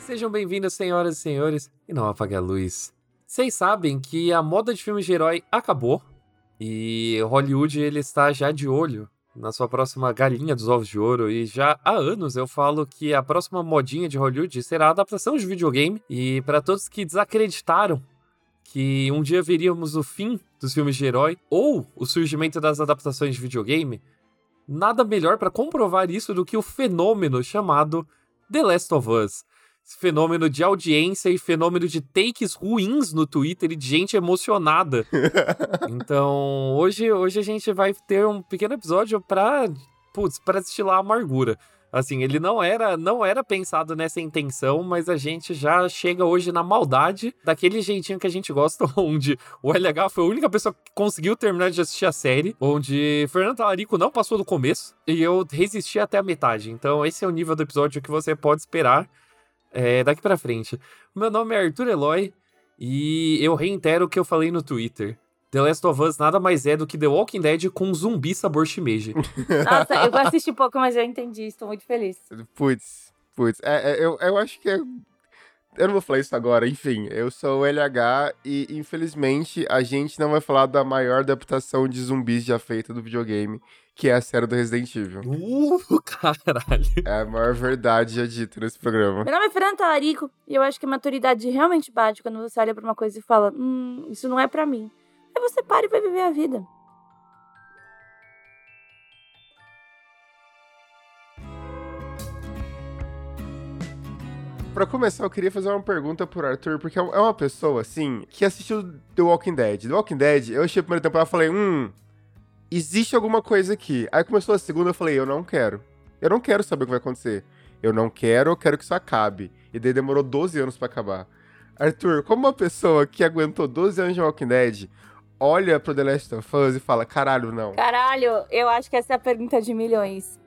Sejam bem-vindos, senhoras e senhores, e não apague a luz. Vocês sabem que a moda de filmes de herói acabou e Hollywood ele está já de olho na sua próxima galinha dos ovos de ouro e já há anos eu falo que a próxima modinha de Hollywood será a adaptação de videogame e para todos que desacreditaram que um dia veríamos o fim dos filmes de herói ou o surgimento das adaptações de videogame, nada melhor para comprovar isso do que o fenômeno chamado The Last of Us fenômeno de audiência e fenômeno de takes ruins no Twitter e de gente emocionada. então, hoje, hoje a gente vai ter um pequeno episódio pra, putz, pra destilar amargura. Assim, ele não era, não era pensado nessa intenção, mas a gente já chega hoje na maldade daquele jeitinho que a gente gosta, onde o LH foi a única pessoa que conseguiu terminar de assistir a série, onde Fernando Talarico não passou do começo e eu resisti até a metade. Então, esse é o nível do episódio que você pode esperar é, daqui para frente. Meu nome é Arthur Eloy e eu reitero o que eu falei no Twitter. The Last of Us nada mais é do que The Walking Dead com zumbi sabor shimeji. Nossa, eu assisti pouco, mas eu entendi. Estou muito feliz. Putz, putz. É, é, eu, eu acho que é... Eu não vou falar isso agora, enfim. Eu sou o LH e, infelizmente, a gente não vai falar da maior adaptação de zumbis já feita do videogame, que é a série do Resident Evil. Uh, caralho. É a maior verdade já dita nesse programa. Meu nome é Fernando Talarico e eu acho que a maturidade realmente bate quando você olha pra uma coisa e fala: Hum, isso não é para mim. Aí você para e vai viver a vida. Pra começar, eu queria fazer uma pergunta pro Arthur, porque é uma pessoa, assim, que assistiu The Walking Dead. The Walking Dead, eu achei a primeira temporada e falei, hum, existe alguma coisa aqui. Aí começou a segunda, eu falei, eu não quero. Eu não quero saber o que vai acontecer. Eu não quero, eu quero que isso acabe. E daí demorou 12 anos para acabar. Arthur, como uma pessoa que aguentou 12 anos de Walking Dead, olha pro The Last of Us e fala, caralho, não. Caralho, eu acho que essa é a pergunta de milhões.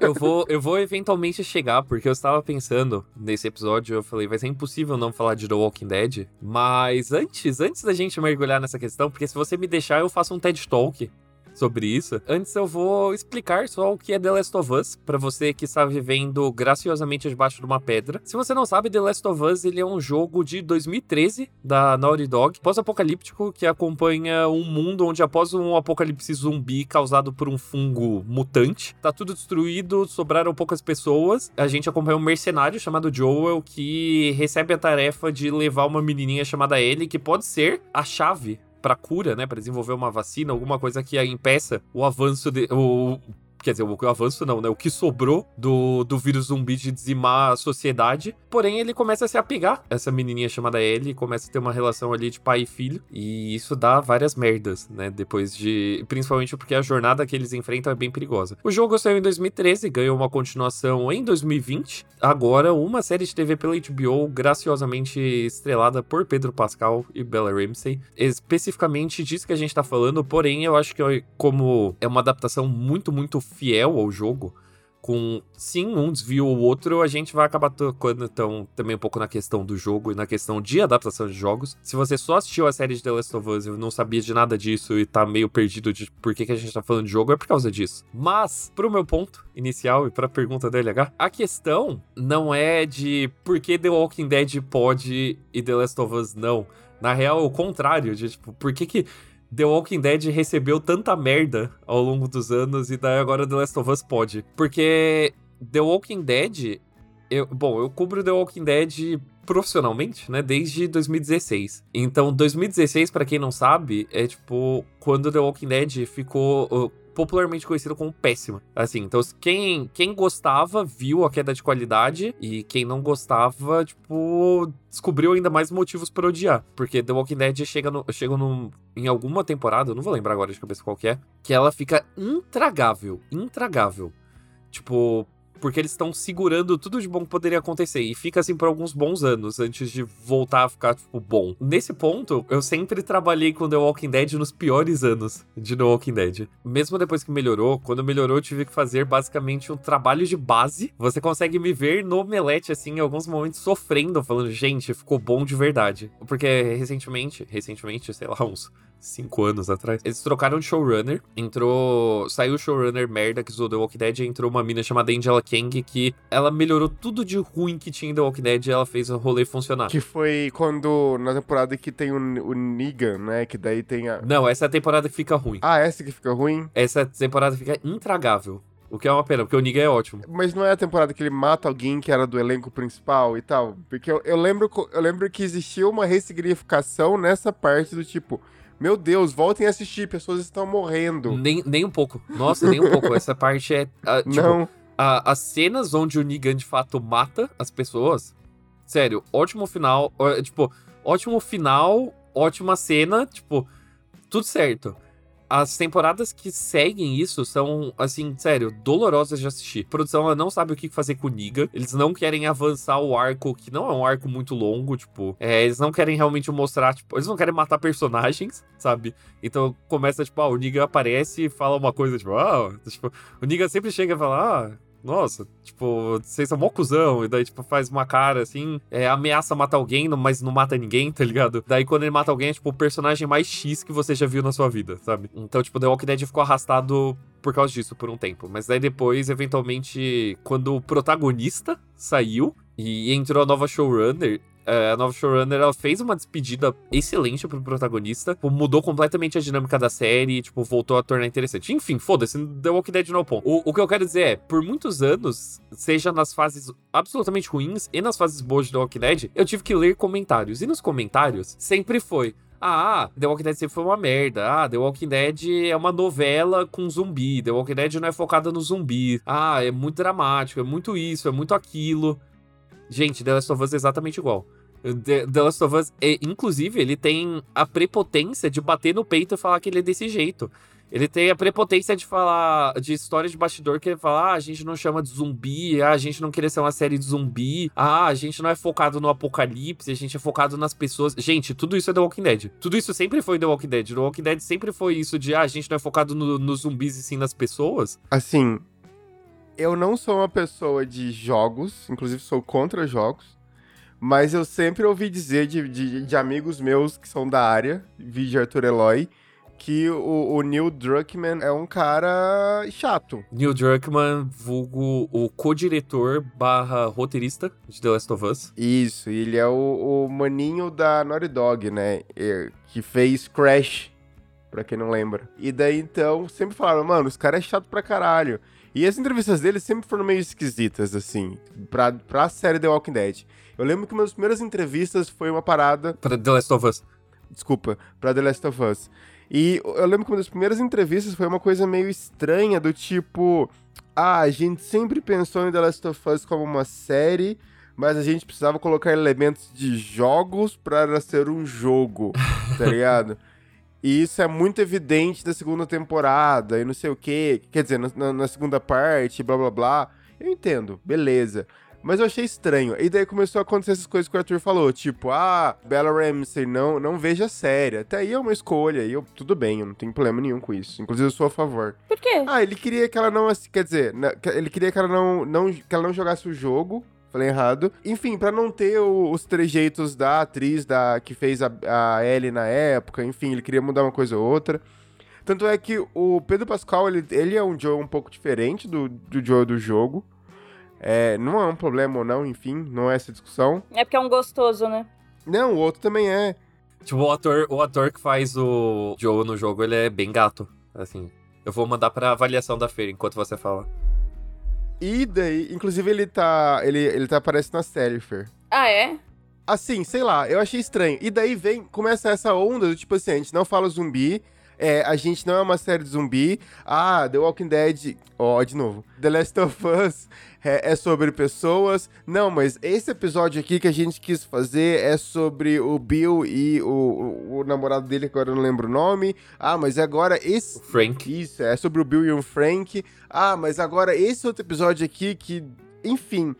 Eu, vou, eu vou eventualmente chegar, porque eu estava pensando nesse episódio, eu falei, vai ser impossível não falar de The Walking Dead. Mas antes, antes da gente mergulhar nessa questão, porque se você me deixar, eu faço um TED Talk sobre isso. Antes eu vou explicar só o que é The Last of Us para você que está vivendo graciosamente debaixo de uma pedra. Se você não sabe, The Last of Us ele é um jogo de 2013 da Naughty Dog, pós-apocalíptico que acompanha um mundo onde após um apocalipse zumbi causado por um fungo mutante, tá tudo destruído, sobraram poucas pessoas. A gente acompanha um mercenário chamado Joel que recebe a tarefa de levar uma menininha chamada Ellie que pode ser a chave para cura, né, para desenvolver uma vacina, alguma coisa que impeça o avanço de, o, Quer dizer, o avanço não, né? O que sobrou do, do vírus zumbi de dizimar a sociedade. Porém, ele começa a se apegar essa menininha chamada Ellie, começa a ter uma relação ali de pai e filho. E isso dá várias merdas, né? Depois de. Principalmente porque a jornada que eles enfrentam é bem perigosa. O jogo saiu em 2013, ganhou uma continuação em 2020. Agora, uma série de TV pela HBO, graciosamente estrelada por Pedro Pascal e Bella Ramsey. Especificamente disso que a gente tá falando, porém, eu acho que como é uma adaptação muito, muito fiel ao jogo, com sim um desvio ou outro, a gente vai acabar tocando então também um pouco na questão do jogo e na questão de adaptação de jogos. Se você só assistiu a série de The Last of Us e não sabia de nada disso e tá meio perdido de por que, que a gente tá falando de jogo, é por causa disso. Mas, pro meu ponto inicial e pra pergunta da LH, a questão não é de por que The Walking Dead pode e The Last of Us não. Na real, é o contrário, de tipo, por que que The Walking Dead recebeu tanta merda ao longo dos anos e daí agora The Last of Us pode. Porque The Walking Dead. Eu, bom, eu cubro The Walking Dead profissionalmente, né, desde 2016. Então, 2016, para quem não sabe, é tipo quando The Walking Dead ficou uh, popularmente conhecido como péssima. Assim, então quem, quem gostava viu a queda de qualidade e quem não gostava, tipo, descobriu ainda mais motivos para odiar. Porque The Walking Dead chega, no, chega no, em alguma temporada, eu não vou lembrar agora de cabeça qual que é, que ela fica intragável, intragável. Tipo, porque eles estão segurando tudo de bom que poderia acontecer. E fica assim por alguns bons anos antes de voltar a ficar, tipo, bom. Nesse ponto, eu sempre trabalhei com The Walking Dead nos piores anos de The Walking Dead. Mesmo depois que melhorou, quando melhorou, eu tive que fazer basicamente um trabalho de base. Você consegue me ver no Omelete, assim, em alguns momentos sofrendo, falando, gente, ficou bom de verdade. Porque recentemente, recentemente, sei lá, uns cinco anos atrás. Eles trocaram de showrunner, entrou. Saiu o showrunner merda que usou The Walking Dead e entrou uma mina chamada Angela Kang que ela melhorou tudo de ruim que tinha em The Walking Dead e ela fez o rolê funcionar. Que foi quando, na temporada que tem o, o Negan, né? Que daí tem a. Não, essa é a temporada que fica ruim. Ah, essa que fica ruim? Essa temporada fica intragável. O que é uma pena, porque o Negan é ótimo. Mas não é a temporada que ele mata alguém que era do elenco principal e tal? Porque eu, eu lembro, eu lembro que existia uma ressignificação nessa parte do tipo. Meu Deus, voltem a assistir, pessoas estão morrendo. Nem, nem um pouco. Nossa, nem um pouco. Essa parte é. a- tipo, não. a- as cenas onde o Negan de fato mata as pessoas. Sério, ótimo final. Tipo, ótimo final, ótima cena, tipo, tudo certo. As temporadas que seguem isso são, assim, sério, dolorosas de assistir. A produção ela não sabe o que fazer com o Negan. Eles não querem avançar o arco, que não é um arco muito longo, tipo. é, eles não querem realmente mostrar, tipo, eles não querem matar personagens, sabe? Então começa, tipo, ah, o Negan aparece e fala uma coisa, tipo, ah, tipo, o Negan sempre chega e fala, ah, nossa, tipo, vocês são mó cuzão. E daí, tipo, faz uma cara assim, é, ameaça matar alguém, mas não mata ninguém, tá ligado? Daí, quando ele mata alguém, é tipo o personagem mais X que você já viu na sua vida, sabe? Então, tipo, The Walking Dead ficou arrastado por causa disso por um tempo. Mas daí depois, eventualmente, quando o protagonista saiu e entrou a nova showrunner. É, A nova showrunner, ela fez uma despedida excelente pro protagonista, tipo, mudou completamente a dinâmica da série, tipo, voltou a tornar interessante. Enfim, foda-se, The Walking Dead não é o ponto. O, o que eu quero dizer é, por muitos anos, seja nas fases absolutamente ruins e nas fases boas de The Walking Dead, eu tive que ler comentários. E nos comentários, sempre foi, ah, The Walking Dead sempre foi uma merda. Ah, The Walking Dead é uma novela com zumbi. The Walking Dead não é focada no zumbi. Ah, é muito dramático, é muito isso, é muito aquilo. Gente, The Last of Us é exatamente igual. The, The Last of Us, é, inclusive, ele tem a prepotência de bater no peito e falar que ele é desse jeito. Ele tem a prepotência de falar de história de bastidor que ele fala: ah, a gente não chama de zumbi, ah, a gente não queria ser uma série de zumbi, ah, a gente não é focado no apocalipse, a gente é focado nas pessoas. Gente, tudo isso é The Walking Dead. Tudo isso sempre foi The Walking Dead. The Walking Dead sempre foi isso de ah, a gente não é focado no- nos zumbis e sim nas pessoas. Assim, eu não sou uma pessoa de jogos, inclusive sou contra jogos, mas eu sempre ouvi dizer de, de, de amigos meus que são da área, vídeo Arthur Eloy, que o, o Neil Druckmann é um cara chato. Neil Druckmann, vulgo o co-diretor barra roteirista de The Last of Us. Isso, ele é o, o maninho da Naughty Dog, né? Que fez Crash, pra quem não lembra. E daí então sempre falaram, mano, esse cara é chato pra caralho. E as entrevistas dele sempre foram meio esquisitas, assim, pra, pra série The Walking Dead. Eu lembro que uma das primeiras entrevistas foi uma parada Pra The Last of Us. desculpa, pra The Last of Us. E eu lembro que uma das primeiras entrevistas foi uma coisa meio estranha, do tipo, ah, a gente sempre pensou em The Last of Us como uma série, mas a gente precisava colocar elementos de jogos para ser um jogo, tá ligado? E isso é muito evidente na segunda temporada e não sei o que, quer dizer, na, na segunda parte, blá blá blá. Eu entendo, beleza. Mas eu achei estranho. E daí começou a acontecer essas coisas que o Arthur falou. Tipo, ah, Bella Ramsey, não, não veja a série. Até aí é uma escolha. E eu, tudo bem, eu não tenho problema nenhum com isso. Inclusive, eu sou a favor. Por quê? Ah, ele queria que ela não... Quer dizer, que- ele queria que ela não, não, que ela não jogasse o jogo. Falei errado. Enfim, pra não ter o- os trejeitos da atriz da, que fez a, a Ellie na época. Enfim, ele queria mudar uma coisa ou outra. Tanto é que o Pedro Pascal, ele, ele é um Joe um pouco diferente do, do Joe do jogo. É, não é um problema ou não, enfim, não é essa discussão. É porque é um gostoso, né? Não, o outro também é. Tipo, o ator, o ator que faz o Joe no jogo, ele é bem gato. Assim. Eu vou mandar pra avaliação da feira enquanto você fala. E daí, inclusive, ele tá. Ele, ele tá aparece na série, Fer. Ah, é? Assim, sei lá, eu achei estranho. E daí vem, começa essa onda do tipo assim, a gente não fala zumbi, é, a gente não é uma série de zumbi. Ah, The Walking Dead, ó, de novo. The Last of Us é, é sobre pessoas. Não, mas esse episódio aqui que a gente quis fazer é sobre o Bill e o, o, o namorado dele, que agora eu não lembro o nome. Ah, mas agora esse. O Frank. Isso, é sobre o Bill e o Frank. Ah, mas agora esse outro episódio aqui que. Enfim.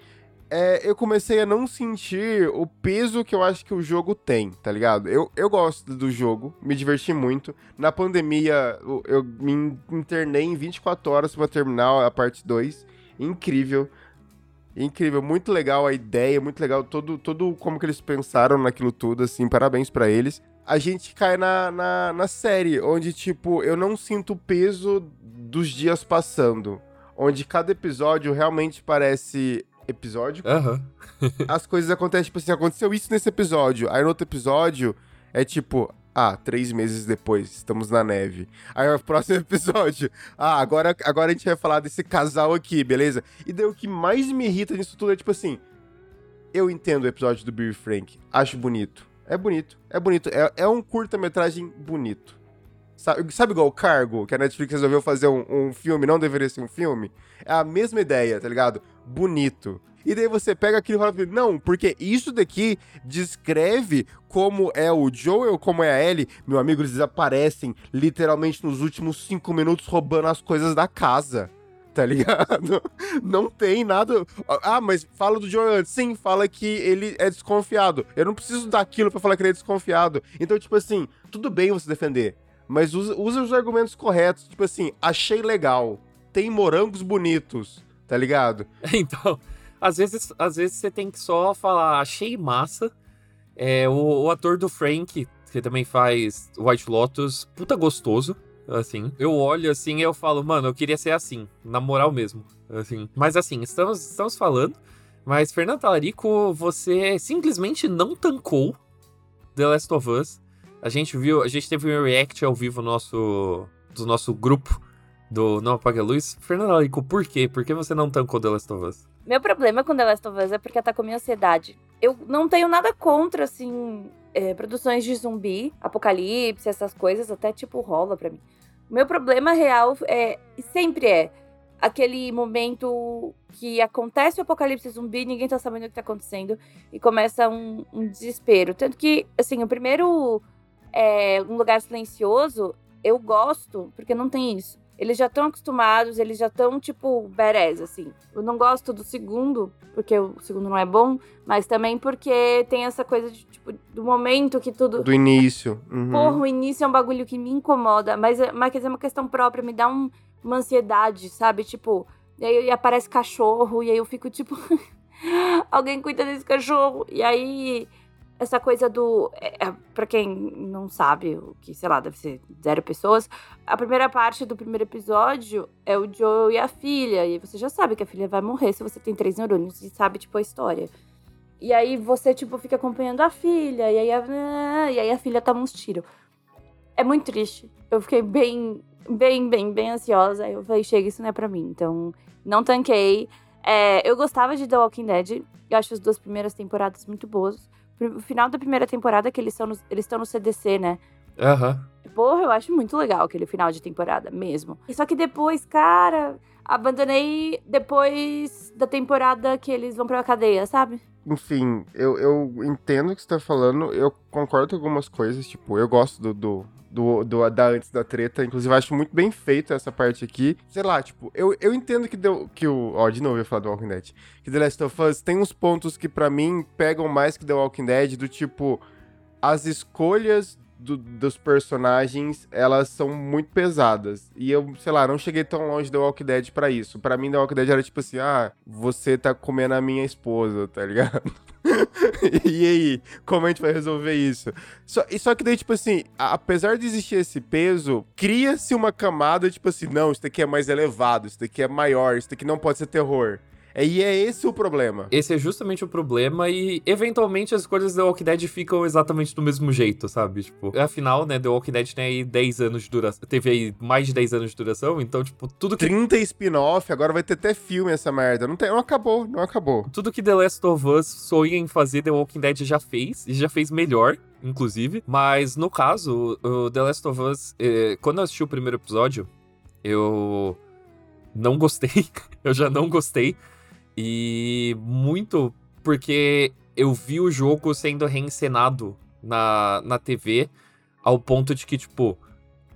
é, eu comecei a não sentir o peso que eu acho que o jogo tem, tá ligado? Eu, eu gosto do jogo, me diverti muito. Na pandemia, eu, eu me internei em 24 horas pra terminar a parte 2. Incrível. Incrível, muito legal a ideia, muito legal todo, todo como que eles pensaram naquilo tudo, assim, parabéns pra eles. a gente cai na, na, na série, onde, tipo, eu não sinto o peso dos dias passando. Onde cada episódio realmente parece episódio. As coisas acontecem, tipo assim, aconteceu isso nesse episódio. Aí no outro episódio é tipo, ah, três meses depois, estamos na neve. Aí o próximo episódio, ah, agora, agora a gente vai falar desse casal aqui, beleza? E daí o que mais me irrita nisso tudo é tipo assim, eu entendo o episódio do Bill e Frank, acho bonito. É bonito, é bonito. É, é um curta-metragem bonito. Sabe, sabe igual o Cargo, que a Netflix resolveu fazer um, um filme, não deveria ser um filme? É a mesma ideia, tá ligado? Bonito. E daí você pega aquilo e fala, não, porque isso daqui descreve como é o Joel, como é a Ellie. Meu amigo, eles desaparecem literalmente nos últimos cinco minutos roubando as coisas da casa. Tá ligado? Não tem nada. Ah, mas fala do Joel antes. Sim, fala que ele é desconfiado. Eu não preciso daquilo para falar que ele é desconfiado. Então, tipo assim, tudo bem você defender. Mas usa, usa os argumentos corretos. Tipo assim, achei legal. Tem morangos bonitos. Tá ligado? Então, às vezes, às vezes você tem que só falar, achei massa. É, o, o ator do Frank, que também faz White Lotus, puta gostoso, assim. Eu olho assim e eu falo, mano, eu queria ser assim, na moral mesmo, assim. Mas assim, estamos, estamos falando, mas Fernando Talarico, você simplesmente não tancou The Last of Us. A gente viu, a gente teve um react ao vivo nosso, do nosso grupo do Não Apaga a Luz. Fernando Talarico, por quê? Por que você não tancou The Last of Us? Meu problema com The Last of Us é porque atacou minha ansiedade. Eu não tenho nada contra, assim, é, produções de zumbi, apocalipse, essas coisas, até tipo rola pra mim. Meu problema real é, sempre é, aquele momento que acontece o apocalipse zumbi, ninguém tá sabendo o que tá acontecendo, e começa um, um desespero. Tanto que, assim, o primeiro é, Um Lugar Silencioso, eu gosto, porque não tem isso. Eles já estão acostumados, eles já estão, tipo, badass, assim. Eu não gosto do segundo, porque o segundo não é bom, mas também porque tem essa coisa de, tipo, do momento que tudo. Do início. Uhum. Porra, o início é um bagulho que me incomoda, mas, mas quer dizer, é uma questão própria, me dá um, uma ansiedade, sabe? Tipo, e aí aparece cachorro, e aí eu fico, tipo. Alguém cuida desse cachorro. E aí essa coisa do. É, é para quem não sabe, o que, sei lá, deve ser zero pessoas. A primeira parte do primeiro episódio é o Joel e a filha. E você já sabe que a filha vai morrer se você tem três neurônios e sabe, tipo, a história. E aí você, tipo, fica acompanhando a filha. E aí a, e aí a filha toma uns tiros. É muito triste. Eu fiquei bem, bem, bem, bem ansiosa. Eu falei, chega, isso não é pra mim. Então, não tanquei. É, eu gostava de The Walking Dead. Eu acho as duas primeiras temporadas muito boas o final da primeira temporada que eles estão no, eles estão no CDC, né? Aham. Uhum. Porra, eu acho muito legal aquele final de temporada mesmo. Só que depois, cara, abandonei depois da temporada que eles vão pra cadeia, sabe? Enfim, eu, eu entendo o que você tá falando, eu concordo com algumas coisas, tipo, eu gosto do, do, do, do, da antes da treta. Inclusive, acho muito bem feito essa parte aqui. Sei lá, tipo, eu, eu entendo que deu. Que o. Ó, de novo eu ia falar do Walking Dead. Que The Last of Us tem uns pontos que para mim pegam mais que The Walking Dead, do tipo. As escolhas do, dos personagens, elas são muito pesadas. E eu, sei lá, não cheguei tão longe do Walking Dead para isso. para mim, The Walking Dead era tipo assim, ah, você tá comendo a minha esposa, tá ligado? e aí, como a gente vai resolver isso? Só, só que daí, tipo assim, apesar de existir esse peso, cria-se uma camada, tipo assim, não, isso daqui é mais elevado, isso daqui é maior, isso daqui não pode ser terror. É, e é esse o problema. Esse é justamente o problema e, eventualmente, as coisas do The Walking Dead ficam exatamente do mesmo jeito, sabe? Tipo, afinal, né, The Walking Dead tem aí 10 anos de duração, teve aí mais de 10 anos de duração, então, tipo, tudo que... 30 spin-off, agora vai ter até filme essa merda. Não, tem, não acabou, não acabou. Tudo que The Last of Us sonha em fazer, The Walking Dead já fez, e já fez melhor, inclusive. Mas, no caso, o The Last of Us, eh, quando eu assisti o primeiro episódio, eu não gostei. eu já não gostei. E muito porque eu vi o jogo sendo reencenado na, na TV ao ponto de que, tipo,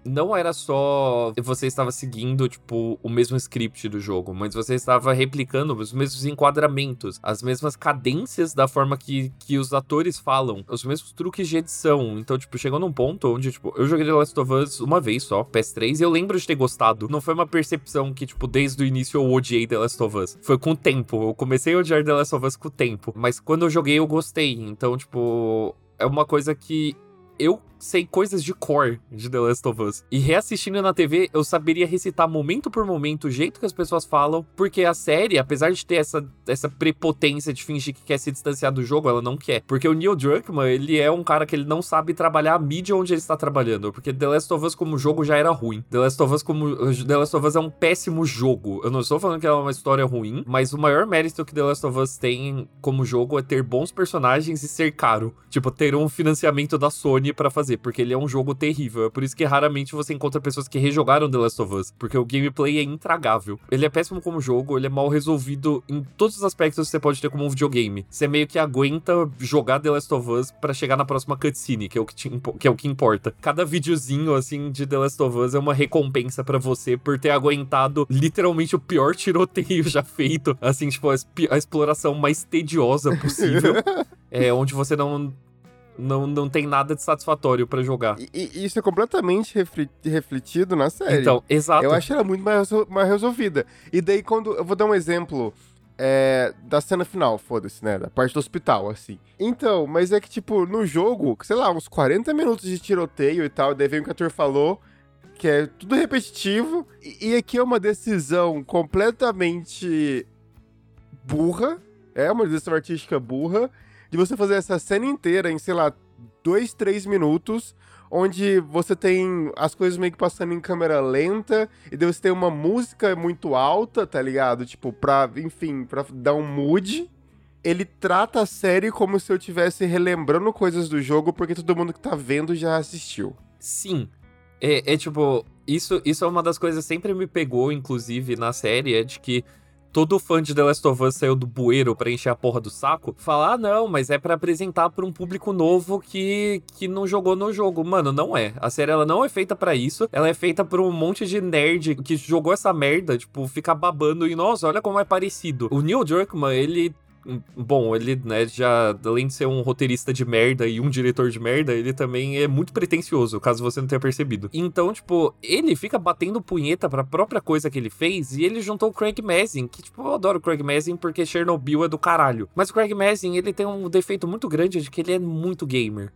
não era só você estava seguindo, tipo, o mesmo script do jogo, mas você estava replicando os mesmos enquadramentos, as mesmas cadências da forma que, que os atores falam, os mesmos truques de edição. Então, tipo, chegou num ponto onde, tipo, eu joguei The Last of Us uma vez só, PS3, e eu lembro de ter gostado. Não foi uma percepção que, tipo, desde o início eu odiei The Last of Us. Foi com o tempo. Eu comecei a odiar The Last of Us com o tempo. Mas quando eu joguei, eu gostei. Então, tipo, é uma coisa que eu sei coisas de core de The Last of Us. E reassistindo na TV, eu saberia recitar momento por momento o jeito que as pessoas falam, porque a série, apesar de ter essa, essa prepotência de fingir que quer se distanciar do jogo, ela não quer. Porque o Neil Druckmann, ele é um cara que ele não sabe trabalhar a mídia onde ele está trabalhando, porque The Last of Us como jogo já era ruim. The Last of Us como The Last of Us é um péssimo jogo. Eu não estou falando que é uma história ruim, mas o maior mérito que The Last of Us tem como jogo é ter bons personagens e ser caro. Tipo, ter um financiamento da Sony para fazer, porque ele é um jogo terrível. É por isso que raramente você encontra pessoas que rejogaram The Last of Us, porque o gameplay é intragável. Ele é péssimo como jogo, ele é mal resolvido em todos os aspectos que você pode ter como um videogame. Você meio que aguenta jogar The Last of Us para chegar na próxima cutscene, que é o que, que é o que importa. Cada videozinho assim de The Last of Us é uma recompensa para você por ter aguentado literalmente o pior tiroteio já feito, assim, tipo a, a exploração mais tediosa possível, é onde você não não, não tem nada de satisfatório para jogar. E, e, isso é completamente refletido na série. Então, exato. Eu acho ela muito mais, mais resolvida. E daí, quando. Eu vou dar um exemplo. É, da cena final, foda-se, né? Da parte do hospital, assim. Então, mas é que, tipo, no jogo, sei lá, uns 40 minutos de tiroteio e tal, daí vem o que a Arthur falou, que é tudo repetitivo, e, e aqui é uma decisão completamente burra, é uma decisão artística burra, de você fazer essa cena inteira em, sei lá, dois, três minutos, onde você tem as coisas meio que passando em câmera lenta, e daí você tem uma música muito alta, tá ligado? Tipo, pra, enfim, pra dar um mood. Ele trata a série como se eu estivesse relembrando coisas do jogo, porque todo mundo que tá vendo já assistiu. Sim. É, é tipo, isso, isso é uma das coisas que sempre me pegou, inclusive, na série, é de que todo fã de The Last of Us saiu do bueiro pra encher a porra do saco, falar, ah, não, mas é para apresentar pra um público novo que, que não jogou no jogo. Mano, não é. A série, ela não é feita para isso. Ela é feita por um monte de nerd que jogou essa merda, tipo, ficar babando e, nossa, olha como é parecido. O Neil Druckmann, ele Bom, ele, né, já, além de ser um roteirista de merda e um diretor de merda, ele também é muito pretencioso, caso você não tenha percebido. Então, tipo, ele fica batendo punheta pra própria coisa que ele fez e ele juntou o Craig Mazin, que, tipo, eu adoro o Craig Mazin porque Chernobyl é do caralho. Mas o Craig Mazin, ele tem um defeito muito grande de que ele é muito gamer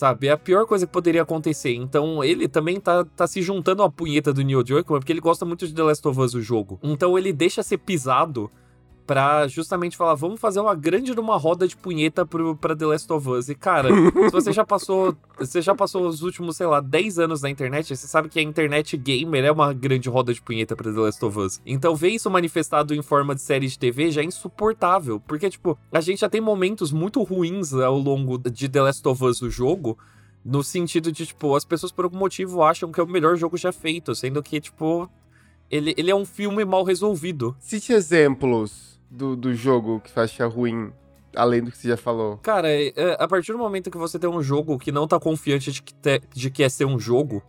sabe? É a pior coisa que poderia acontecer. Então, ele também tá, tá se juntando à punheta do Neil Druckmann, porque ele gosta muito de The Last of Us, o jogo. Então, ele deixa ser pisado pra justamente falar, vamos fazer uma grande numa roda de punheta pro, pra The Last of Us. E, cara, se você já passou. Você já passou os últimos, sei lá, 10 anos na internet, você sabe que a internet gamer é uma grande roda de punheta pra The Last of Us. Então, ver isso manifestado em forma de série de TV já é insuportável. Porque, tipo, a gente já tem momentos muito ruins ao longo de The Last of Us, o jogo. No sentido de, tipo, as pessoas por algum motivo acham que é o melhor jogo já feito, sendo que, tipo, ele, ele é um filme mal resolvido. Cite exemplos do, do jogo que você acha ruim, além do que você já falou? Cara, é, é, a partir do momento que você tem um jogo que não tá confiante de que, te, de que é ser um jogo,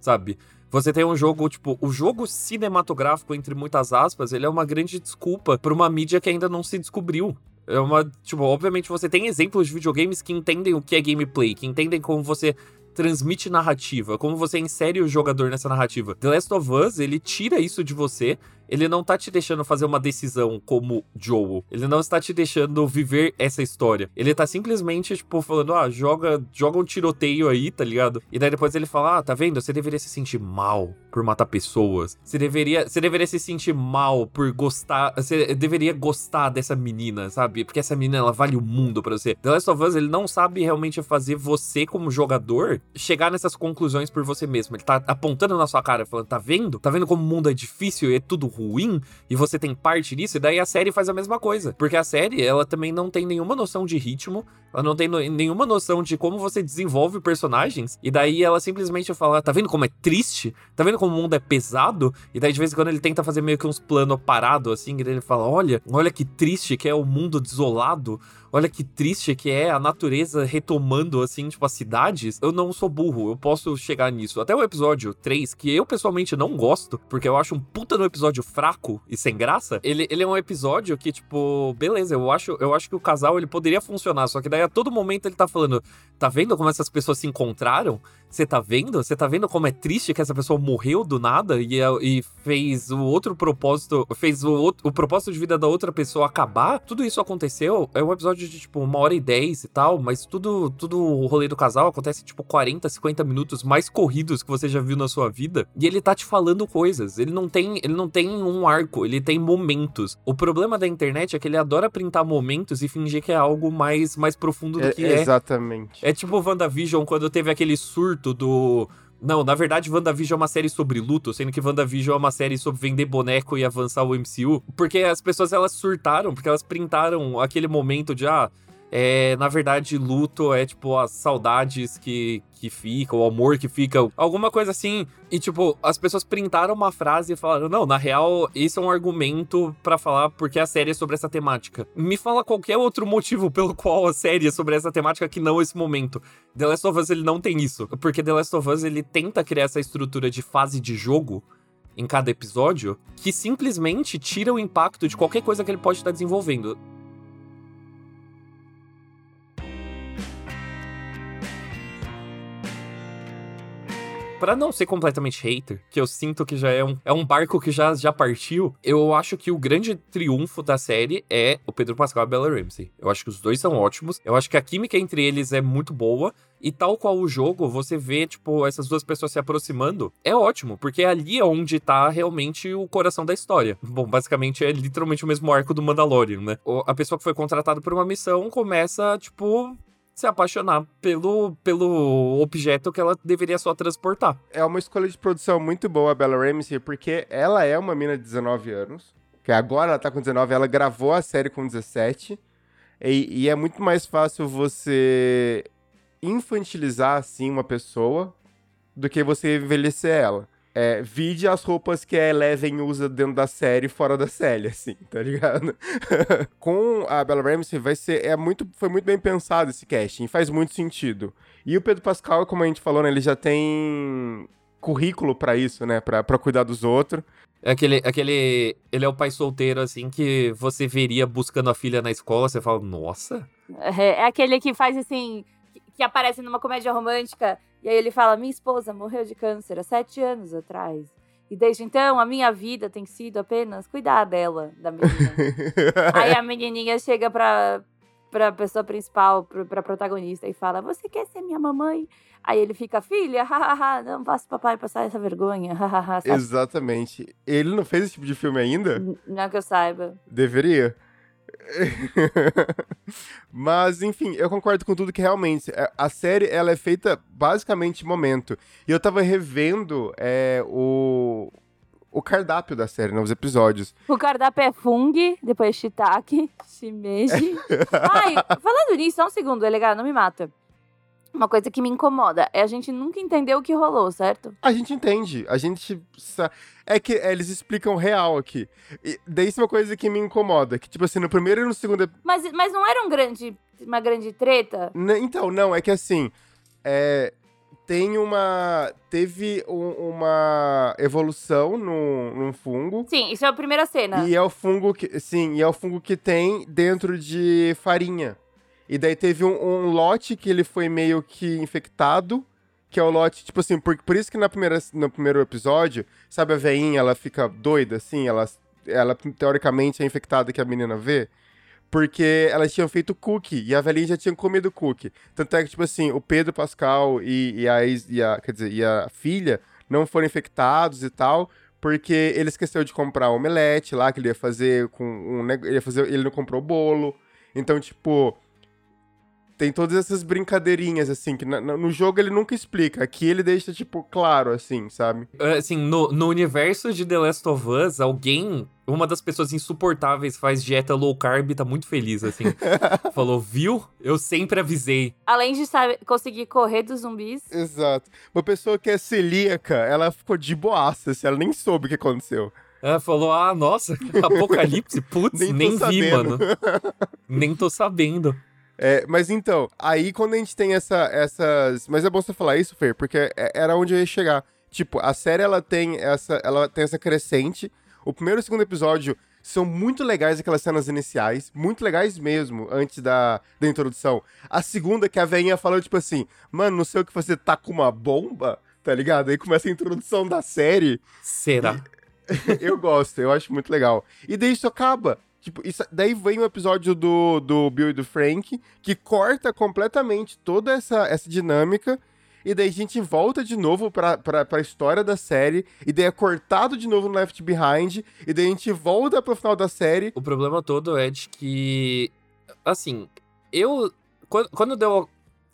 sabe? Você tem um jogo, tipo, o jogo cinematográfico, entre muitas aspas, ele é uma grande desculpa pra uma mídia que ainda não se descobriu. É uma, tipo, obviamente você tem exemplos de videogames que entendem o que é gameplay, que entendem como você transmite narrativa, como você insere o jogador nessa narrativa. The Last of Us, ele tira isso de você ele não tá te deixando fazer uma decisão como Joel. Ele não está te deixando viver essa história. Ele tá simplesmente, tipo, falando, ah, joga, joga um tiroteio aí, tá ligado? E daí depois ele fala, ah, tá vendo? Você deveria se sentir mal por matar pessoas. Você deveria, você deveria se sentir mal por gostar, você deveria gostar dessa menina, sabe? Porque essa menina, ela vale o mundo para você. The Last of Us, ele não sabe realmente fazer você, como jogador, chegar nessas conclusões por você mesmo. Ele tá apontando na sua cara, falando, tá vendo? Tá vendo como o mundo é difícil e é tudo ruim? e você tem parte nisso, e daí a série faz a mesma coisa. Porque a série, ela também não tem nenhuma noção de ritmo, ela não tem no, nenhuma noção de como você desenvolve personagens, e daí ela simplesmente fala: tá vendo como é triste? Tá vendo como o mundo é pesado? E daí de vez em quando ele tenta fazer meio que uns planos parados assim, e daí ele fala: olha, olha que triste que é o mundo desolado olha que triste que é a natureza retomando, assim, tipo, as cidades. Eu não sou burro, eu posso chegar nisso. Até o episódio 3, que eu pessoalmente não gosto, porque eu acho um puta no episódio fraco e sem graça, ele, ele é um episódio que, tipo, beleza, eu acho, eu acho que o casal ele poderia funcionar, só que daí Aí a todo momento ele tá falando: tá vendo como essas pessoas se encontraram? Você tá vendo? Você tá vendo como é triste que essa pessoa morreu do nada e, e fez o outro propósito, fez o, o propósito de vida da outra pessoa acabar? Tudo isso aconteceu. É um episódio de tipo uma hora e dez e tal, mas tudo, tudo o rolê do casal acontece tipo 40, 50 minutos mais corridos que você já viu na sua vida. E ele tá te falando coisas. Ele não tem, ele não tem um arco, ele tem momentos. O problema da internet é que ele adora printar momentos e fingir que é algo mais, mais profundo do É, que é. exatamente. É tipo o WandaVision quando teve aquele surto do. Não, na verdade, WandaVision é uma série sobre luto, sendo que WandaVision é uma série sobre vender boneco e avançar o MCU. Porque as pessoas elas surtaram, porque elas printaram aquele momento de, ah, é, na verdade, luto é tipo as saudades que, que ficam, o amor que fica, alguma coisa assim. E tipo, as pessoas printaram uma frase e falaram: não, na real, esse é um argumento pra falar porque a série é sobre essa temática. Me fala qualquer outro motivo pelo qual a série é sobre essa temática que não esse momento. The Last of Us ele não tem isso, porque The Last of Us ele tenta criar essa estrutura de fase de jogo em cada episódio que simplesmente tira o impacto de qualquer coisa que ele pode estar desenvolvendo. Pra não ser completamente hater, que eu sinto que já é um, é um barco que já, já partiu, eu acho que o grande triunfo da série é o Pedro Pascal e a Bella Ramsey. Eu acho que os dois são ótimos, eu acho que a química entre eles é muito boa, e tal qual o jogo, você vê, tipo, essas duas pessoas se aproximando, é ótimo, porque ali é onde tá realmente o coração da história. Bom, basicamente é literalmente o mesmo arco do Mandalorian, né? A pessoa que foi contratada por uma missão começa, tipo, se apaixonar pelo, pelo objeto que ela deveria só transportar. É uma escolha de produção muito boa, a Bella Ramsey, porque ela é uma mina de 19 anos, que agora ela tá com 19, ela gravou a série com 17, e, e é muito mais fácil você infantilizar, assim, uma pessoa do que você envelhecer ela. É, vide as roupas que a Eleven usa dentro da série fora da série, assim, tá ligado? Com a Bella Ramsey vai ser, é muito, foi muito bem pensado esse casting, faz muito sentido. E o Pedro Pascal, como a gente falou, né, ele já tem currículo pra isso, né, pra, pra cuidar dos outros. É aquele, aquele. Ele é o pai solteiro, assim, que você veria buscando a filha na escola, você fala, nossa. É, é aquele que faz assim, que, que aparece numa comédia romântica, e aí ele fala: Minha esposa morreu de câncer há sete anos atrás. E desde então, a minha vida tem sido apenas cuidar dela, da menina. aí a menininha chega pra, pra pessoa principal, pro- pra protagonista, e fala: Você quer ser minha mamãe? Aí ele fica: Filha, hahaha, não faça papai passar essa vergonha, hahaha. Exatamente. Ele não fez esse tipo de filme ainda? N- Não que eu saiba. Deveria. Mas, enfim, eu concordo com tudo que realmente. é, A série ela é feita basicamente momento. E eu tava revendo é, o, o cardápio da série, né, os episódios. O cardápio é Fung, depois Shiitake, Shimeji. Ai, falando nisso, só um segundo, é legal, não me mata. Uma coisa que me incomoda é a gente nunca entendeu o que rolou, certo? A gente entende, a gente. É que é, eles explicam real aqui. E daí isso é uma coisa que me incomoda. Que, tipo assim, no primeiro e no segundo. ep- Mas, mas não era um grande, uma grande treta? N- Então, não, é que assim. É, tem uma. Teve um- uma evolução no, num fungo. Sim, isso é a primeira cena. E é o fungo que. Sim, e é o fungo que tem dentro de farinha. E daí teve um, um lote que ele foi meio que infectado. Que é o lote, tipo assim, por, por isso que na primeira, no primeiro episódio, sabe a veinha, ela fica doida, assim, ela, ela teoricamente é infectada que a menina vê. Porque elas tinham feito cookie e a velhinha já tinha comido cookie. Tanto é que, tipo assim, o Pedro Pascal e, e, a, ex- e a. Quer dizer, e a filha não foram infectados e tal porque ele esqueceu de comprar o omelete lá que ele ia fazer com um neg- ele ia fazer ele não comprou o bolo então tipo tem todas essas brincadeirinhas assim que na- no jogo ele nunca explica aqui ele deixa tipo claro assim sabe Assim, no, no universo de The Last of Us, alguém, uma das pessoas insuportáveis faz dieta low carb e tá muito feliz, assim. Falou, viu? Eu sempre avisei. Além de saber, conseguir correr dos zumbis. exato uma pessoa que é celíaca ela ficou de boaça assim, ela nem soube o que aconteceu Ela falou, ah, nossa, apocalipse, putz, Nem tô nem, vi, sabendo." mano. Nem tô sabendo. É, mas então, aí quando a gente tem essa, essas. Mas é bom você falar isso, Fer, porque é- era onde eu ia chegar. Tipo, a série ela tem essa, ela tem essa crescente. O primeiro e o segundo episódio São muito legais aquelas cenas iniciais, muito legais mesmo, antes da, da introdução. A segunda, que a veinha falou, tipo assim, mano, não sei o que você tá com uma bomba, tá ligado? Aí começa a introdução da série. Será? eu gosto, eu acho muito legal. E daí isso acaba. Tipo, isso, daí vem o episódio do, do Bill e do Frank, que corta completamente toda essa, essa dinâmica. E daí a gente volta de novo pra, pra, pra história da série. E daí é cortado de novo no Left Behind. E daí a gente volta pro final da série. O problema todo é de que. Assim, eu. Quando, quando deu.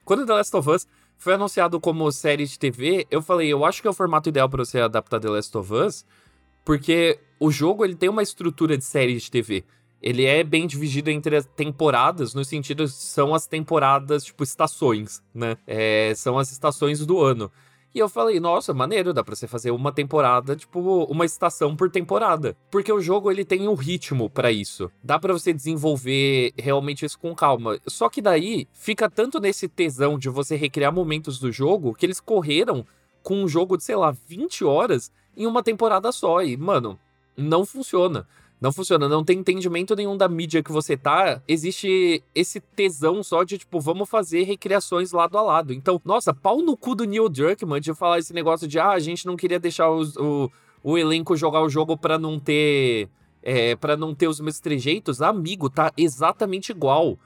Quando The Last of Us foi anunciado como série de TV, eu falei, eu acho que é o formato ideal para você adaptar The Last of Us, porque o jogo ele tem uma estrutura de série de TV. Ele é bem dividido entre as temporadas, no sentido são as temporadas, tipo, estações, né? É, são as estações do ano. E eu falei, nossa, maneiro, dá pra você fazer uma temporada, tipo, uma estação por temporada. Porque o jogo, ele tem um ritmo para isso. Dá para você desenvolver realmente isso com calma. Só que daí, fica tanto nesse tesão de você recriar momentos do jogo, que eles correram com um jogo de, sei lá, 20 horas em uma temporada só. E, mano, não funciona. Não funciona, não tem entendimento nenhum da mídia que você tá. Existe esse tesão só de, tipo, vamos fazer recriações lado a lado. Então, nossa, pau no cu do Neil Druckmann de falar esse negócio de, ah, a gente não queria deixar os, o, o elenco jogar o jogo para não ter. É, para não ter os mesmos trejeitos. Amigo, tá exatamente igual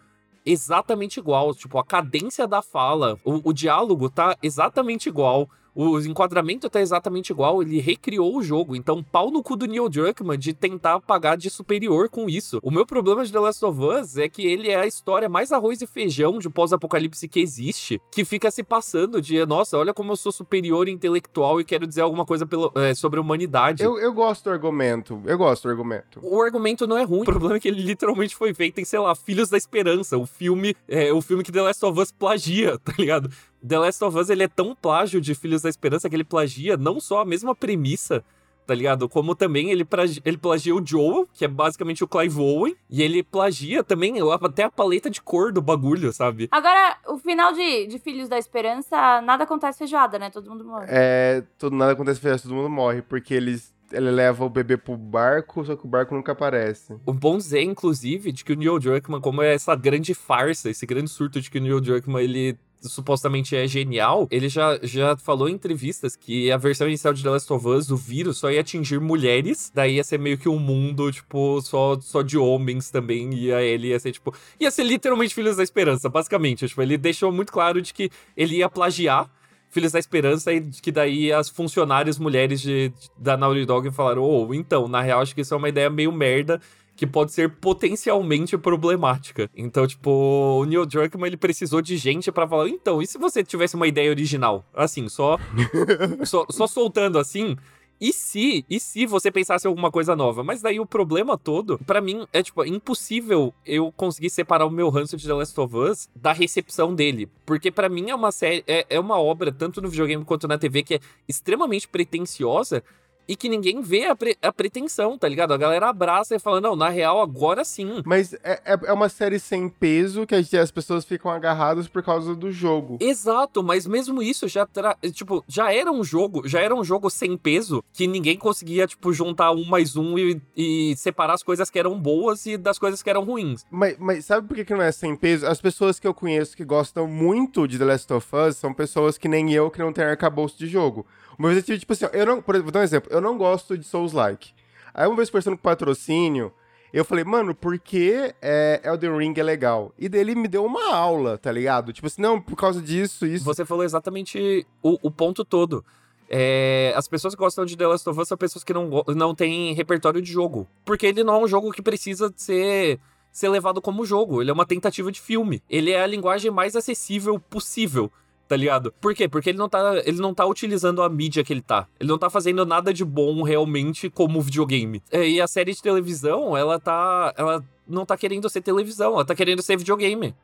exatamente igual. Tipo, a cadência da fala, o, o diálogo tá exatamente igual. O enquadramento tá exatamente igual, ele recriou o jogo. Então, pau no cu do Neil Druckmann de tentar pagar de superior com isso. O meu problema de The Last of Us é que ele é a história mais arroz e feijão de pós-apocalipse que existe, que fica se passando de, nossa, olha como eu sou superior intelectual e quero dizer alguma coisa pelo, é, sobre a humanidade. Eu, eu gosto do argumento, eu gosto do argumento. O argumento não é ruim, o problema é que ele literalmente foi feito em, sei lá, Filhos da Esperança, o filme, é, o filme que The Last of Us plagia, tá ligado? The Last of Us ele é tão plágio de Filhos da Esperança que ele plagia não só a mesma premissa, tá ligado? Como também ele, ele plagia o Joel, que é basicamente o Clive Owen, e ele plagia também até a paleta de cor do bagulho, sabe? Agora, o final de, de Filhos da Esperança, nada acontece feijoada, né? Todo mundo morre. É, todo, nada acontece feijoada, todo mundo morre, porque eles ele leva o bebê pro barco, só que o barco nunca aparece. O bom dizer, inclusive, de que o Neil Druckmann, como é essa grande farsa, esse grande surto de que o Neil Druckmann, ele supostamente é genial, ele já, já falou em entrevistas que a versão inicial de The Last of Us, o vírus, só ia atingir mulheres, daí ia ser meio que um mundo, tipo, só, só de homens também, e aí ele ia ser, tipo, ia ser literalmente Filhos da Esperança, basicamente, tipo, ele deixou muito claro de que ele ia plagiar Filhos da Esperança e que daí as funcionárias mulheres de, de, da Naughty Dog falaram, oh, então, na real, acho que isso é uma ideia meio merda, que pode ser potencialmente problemática. Então, tipo, o Neil Druckmann, ele precisou de gente para falar, então, e se você tivesse uma ideia original? Assim, só, só, só soltando assim, e se, e se você pensasse alguma coisa nova? Mas daí o problema todo, para mim, é tipo, impossível eu conseguir separar o meu ranço de The Last of Us da recepção dele. Porque para mim é uma série, é, é uma obra, tanto no videogame quanto na TV, que é extremamente pretensiosa e que ninguém vê a, pre a, pretensão, tá ligado? A galera abraça e fala, não, na real, agora sim. Mas é, é, é uma série sem peso que as pessoas ficam agarradas por causa do jogo. Exato, mas mesmo isso já, tra... tipo, já era um jogo, já era um jogo sem peso que ninguém conseguia, tipo, juntar um mais um e, e separar as coisas que eram boas e das coisas que eram ruins. Mas, mas sabe por que, que não é sem peso? As pessoas que eu conheço que gostam muito de The Last of Us são pessoas que nem eu que não tem arcabouço de jogo. Uma vez eu tive, tipo assim, eu não, por vou dar um exemplo, eu não gosto de Souls-like. Aí uma vez conversando com patrocínio, eu falei, mano, por que é, Elden Ring é legal? E dele me deu uma aula, tá ligado? Tipo assim, não, por causa disso, isso. Você falou exatamente o, o ponto todo. É, as pessoas que gostam de The Last of Us são pessoas que não, não têm repertório de jogo. Porque ele não é um jogo que precisa ser, ser levado como jogo. Ele é uma tentativa de filme. Ele é a linguagem mais acessível possível tá ligado? Por quê? Porque ele não tá, ele não tá utilizando a mídia que ele tá. Ele não tá fazendo nada de bom realmente como videogame. É, e a série de televisão, ela tá. Ela não tá querendo ser televisão, ela tá querendo ser videogame.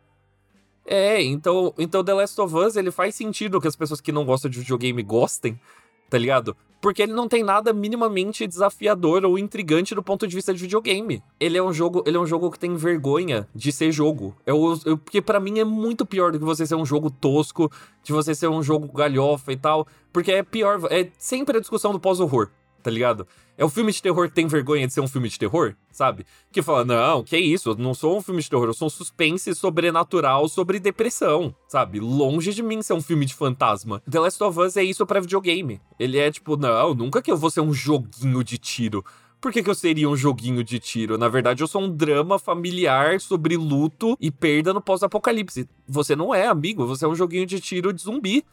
É, então, então The Last of Us, ele faz sentido que as pessoas que não gostam de videogame gostem, tá ligado? Porque ele não tem nada minimamente desafiador ou intrigante do ponto de vista de videogame. Ele é um jogo, ele é um jogo que tem vergonha de ser jogo. O, eu, porque para mim é muito pior do que você ser um jogo tosco, de você ser um jogo galhofa e tal, porque é pior, é sempre a discussão do pós-horror tá ligado? É o filme de terror que tem vergonha de ser um filme de terror, sabe? Que fala, não, que isso, eu não sou um filme de terror, eu sou um suspense sobrenatural sobre depressão, sabe? Longe de mim ser um filme de fantasma. The Last of Us é isso pra videogame. Ele é tipo, não, nunca que eu vou ser um joguinho de tiro. Por que, que eu seria um joguinho de tiro? Na verdade, eu sou um drama familiar sobre luto e perda no pós-apocalipse. Você não é, amigo, você é um joguinho de tiro de zumbi.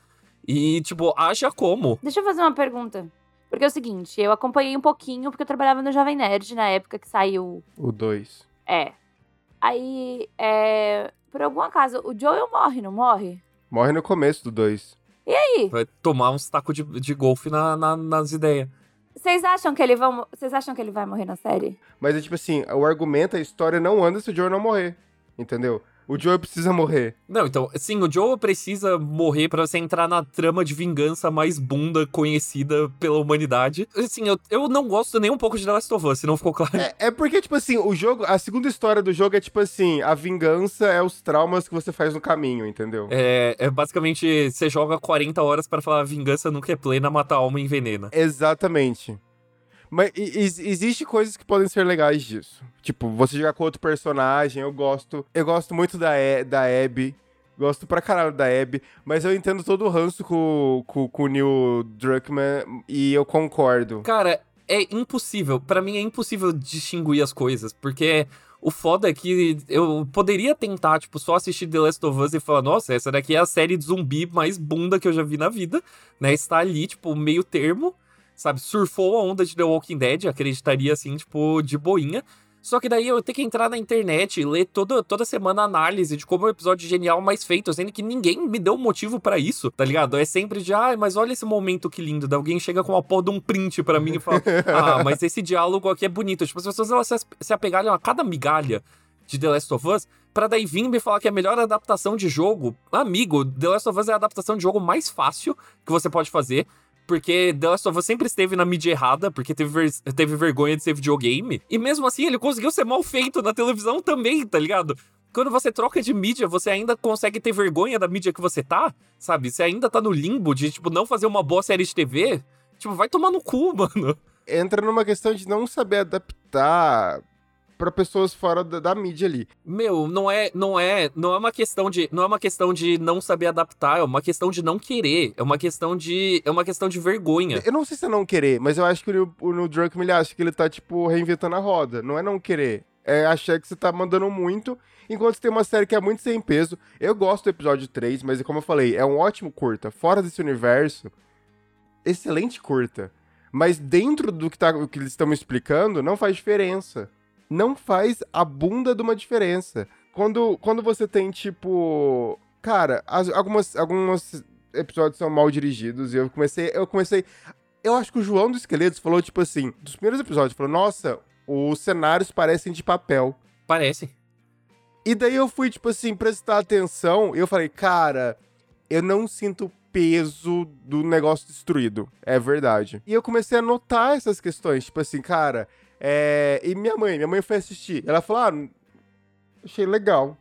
E, tipo, acha como. Deixa eu fazer uma pergunta. Porque é o seguinte, eu acompanhei um pouquinho, porque eu trabalhava no Jovem Nerd na época que saiu. O 2. É. Aí, é. Por algum acaso, o Joel morre, não morre? Morre no começo do 2. E aí? Vai tomar uns tacos de, de golfe na, na, nas ideias. Vocês acham que ele vão. Vocês acham que ele vai morrer na série? Mas é tipo assim, o argumento, a história não anda se o Joel não morrer. Entendeu? O Joel precisa morrer. Não, então, sim, o Joel precisa morrer para você entrar na trama de vingança mais bunda conhecida pela humanidade. Assim, eu, eu não gosto nem um pouco de The Last of Us, se não ficou claro. É, é porque, tipo assim, o jogo. A segunda história do jogo é tipo assim: a vingança é os traumas que você faz no caminho, entendeu? É, é basicamente, você joga 40 horas para falar vingança nunca é plena, mata a alma e envenena. Exatamente. Mas ex- existe coisas que podem ser legais disso. Tipo, você jogar com outro personagem, eu gosto. Eu gosto muito da, e, da Abby. Gosto pra caralho da Abby. Mas eu entendo todo o ranço com, com, com o Neil Druckmann e eu concordo. Cara, é impossível. Pra mim é impossível distinguir as coisas, porque o foda é que eu poderia tentar, tipo, só assistir The Last of Us e falar, nossa, essa daqui é a série de zumbi mais bunda que eu já vi na vida, né? Está ali, tipo, meio termo, sabe? Surfou a onda de The Walking Dead, acreditaria assim, tipo, de boinha. Só que daí eu tenho que entrar na internet e ler toda, toda semana a análise de como é o episódio genial mais feito, sendo que ninguém me deu motivo pra isso, tá ligado? É sempre de, ai, mas olha esse momento que lindo. Daí alguém chega com uma porra de um print pra mim e fala, ah, mas esse diálogo aqui é bonito. Tipo, as pessoas elas se, apegalham a cada migalha de The Last of Us pra daí vir me falar que é a melhor adaptação de jogo. Amigo, The Last of Us é a adaptação de jogo mais fácil que você pode fazer. Porque The Last of Us sempre esteve na mídia errada, porque teve, ver- teve vergonha de ser videogame. E mesmo assim, ele conseguiu ser mal feito na televisão também, tá ligado? Quando você troca de mídia, você ainda consegue ter vergonha da mídia que você tá, sabe? Você ainda tá no limbo de, tipo, não fazer uma boa série de TV. Tipo, vai tomar no cu, mano. Entra numa questão de não saber adaptar pra pessoas fora da, da mídia ali. Meu, não é, não é, não é uma questão de, não é uma questão de não saber adaptar, é uma questão de não querer, é uma questão de, é uma questão de vergonha. Eu não sei se é não querer, mas eu acho que o, o Neil Druckmann, ele acha que ele tá, tipo, reinventando a roda. Não é não querer. É achar que você tá mandando muito, enquanto você tem uma série que é muito sem peso. Eu gosto do episódio 3, mas como eu falei, é um ótimo curta. Fora desse universo, excelente curta. Mas dentro do que, tá, que eles estão explicando, não faz diferença. Não faz a bunda de uma diferença. Quando, quando você tem, tipo. Cara, as- algumas, algumas episódios são mal dirigidos e eu comecei. Eu comecei. Eu acho que o João do Esqueletos falou, tipo assim, dos primeiros episódios, falou, nossa, os cenários parecem de papel. Parece. E daí eu fui, tipo assim, prestar atenção e eu falei, cara, eu não sinto peso do negócio destruído. É verdade. E eu comecei a notar essas questões, tipo assim, cara, é... E minha mãe, minha mãe foi assistir. Ela falou, ah, achei legal.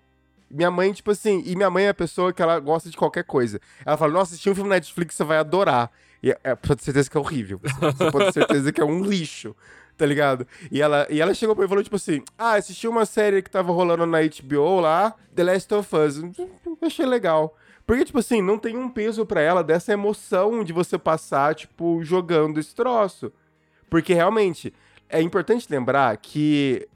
Minha mãe, tipo assim, e minha mãe é a pessoa que ela gosta de qualquer coisa. Ela fala, nossa, assistir um filme na Netflix, você vai adorar. E é, é, pode ter certeza que é horrível. Você pode ter certeza que é um lixo, tá ligado? E ela, e ela chegou pra mim e falou, tipo assim, ah, assisti uma série que tava rolando na HBO lá, The Last of Us. Achei legal. Porque, tipo assim, não tem um peso pra ela dessa emoção de você passar, tipo, jogando esse troço. Porque, realmente, é importante lembrar que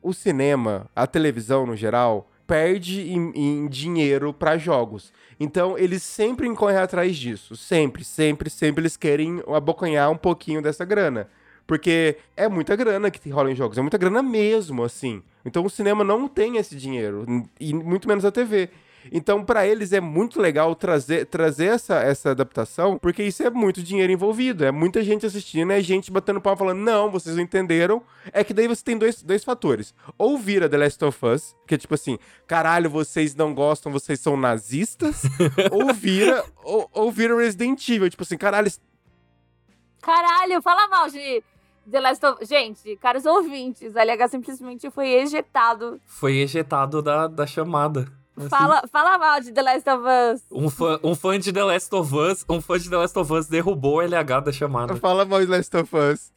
o cinema, a televisão no geral, perde em, em dinheiro pra jogos. Então, eles sempre correm atrás disso. Sempre, sempre, sempre eles querem abocanhar um pouquinho dessa grana. Porque é muita grana que rola em jogos, é muita grana mesmo, assim. Então o cinema não tem esse dinheiro, e muito menos a TV. Então, pra eles é muito legal trazer, trazer essa, essa adaptação, porque isso é muito dinheiro envolvido. É muita gente assistindo, é gente batendo pau falando, não, vocês não entenderam. É que daí você tem dois, dois fatores. Ou vira The Last of Us, que é tipo assim, caralho, vocês não gostam, vocês são nazistas. ou vira, ou, ou vira Resident Evil, tipo assim, caralho, Caralho, fala mal de The Last of... Gente, caros ouvintes, a LH simplesmente foi ejetado. Foi ejetado da, da chamada. Assim, Fala, fala mal de The Last of Us. um, fã, um fã de The Last of Us, um fã de The Last of Us derrubou o LH da chamada. Fala mal de Last of Us.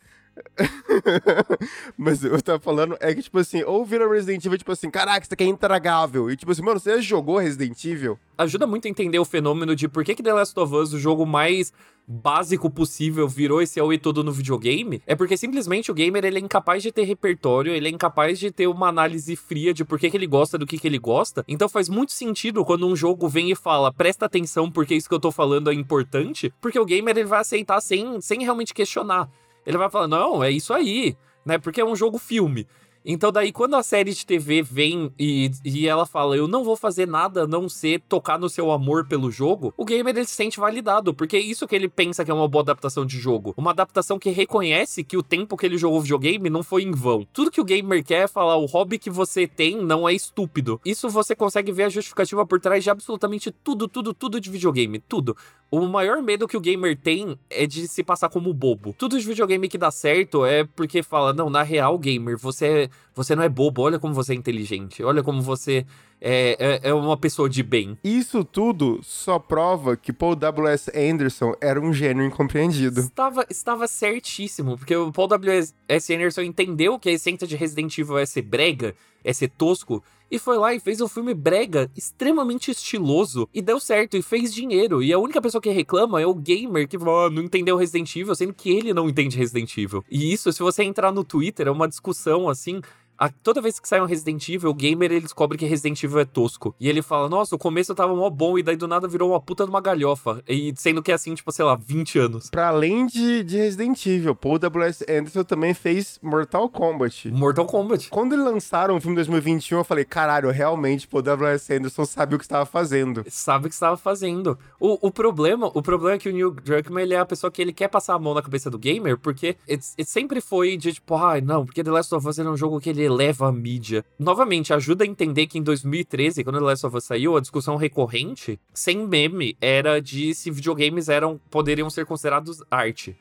Mas eu tava falando é que, tipo assim, ou vira Resident Evil, tipo assim, caraca, isso aqui é intragável. E tipo assim, mano, você já jogou Resident Evil? Ajuda muito a entender o fenômeno de por que, que The Last of Us, o jogo mais básico possível, virou esse AOE todo no videogame. É porque simplesmente o gamer ele é incapaz de ter repertório, ele é incapaz de ter uma análise fria de por que, que ele gosta do que, que ele gosta. Então faz muito sentido quando um jogo vem e fala, presta atenção porque isso que eu tô falando é importante, porque o gamer ele vai aceitar sem, sem realmente questionar. Ele vai falar, não, é isso aí, né? Porque é um jogo filme. Então, daí, quando a série de TV vem e, e ela fala, eu não vou fazer nada a não ser tocar no seu amor pelo jogo, o gamer ele se sente validado, porque é isso que ele pensa que é uma boa adaptação de jogo. Uma adaptação que reconhece que o tempo que ele jogou videogame não foi em vão. Tudo que o gamer quer é falar, o hobby que você tem não é estúpido. Isso você consegue ver a justificativa por trás de absolutamente tudo, tudo, tudo de videogame. Tudo. O maior medo que o gamer tem é de se passar como bobo. Tudo de videogame que dá certo é porque fala, não, na real, gamer, você, é, você não é bobo, olha como você é inteligente, olha como você é, é, é uma pessoa de bem. Isso tudo só prova que Paul W.S. Anderson era um gênio incompreendido. Estava, estava certíssimo, porque o Paul W.S. Anderson entendeu que a essência de Resident Evil é ser brega, é ser tosco, e foi lá e fez um filme brega, extremamente estiloso, e deu certo, e fez dinheiro. E a única pessoa que reclama é o gamer que oh, não entendeu Resident Evil, sendo que ele não entende Resident Evil. E isso, se você entrar no Twitter, é uma discussão assim a, toda vez que sai um Resident Evil, o gamer ele descobre que Resident Evil é tosco. E ele fala: Nossa, o começo tava mó bom, e daí do nada virou uma puta de uma galhofa. E sendo que é assim, tipo, sei lá, 20 anos. Pra além de, de Resident Evil, Paul W.S. Anderson também fez Mortal Kombat. Mortal Kombat. Quando eles lançaram o filme 2021, eu falei: Caralho, realmente, Paul W.S. Anderson sabe o que estava fazendo. Sabe o que estava fazendo. O, o problema o problema é que o Neil Druckmann ele é a pessoa que ele quer passar a mão na cabeça do gamer, porque ele sempre foi de tipo, ai, ah, não, porque The Last of Us é um jogo que ele eleva a mídia. Novamente, ajuda a entender que em 2013, quando The Last of Us saiu, a discussão recorrente, sem meme, era de se videogames eram poderiam ser considerados arte.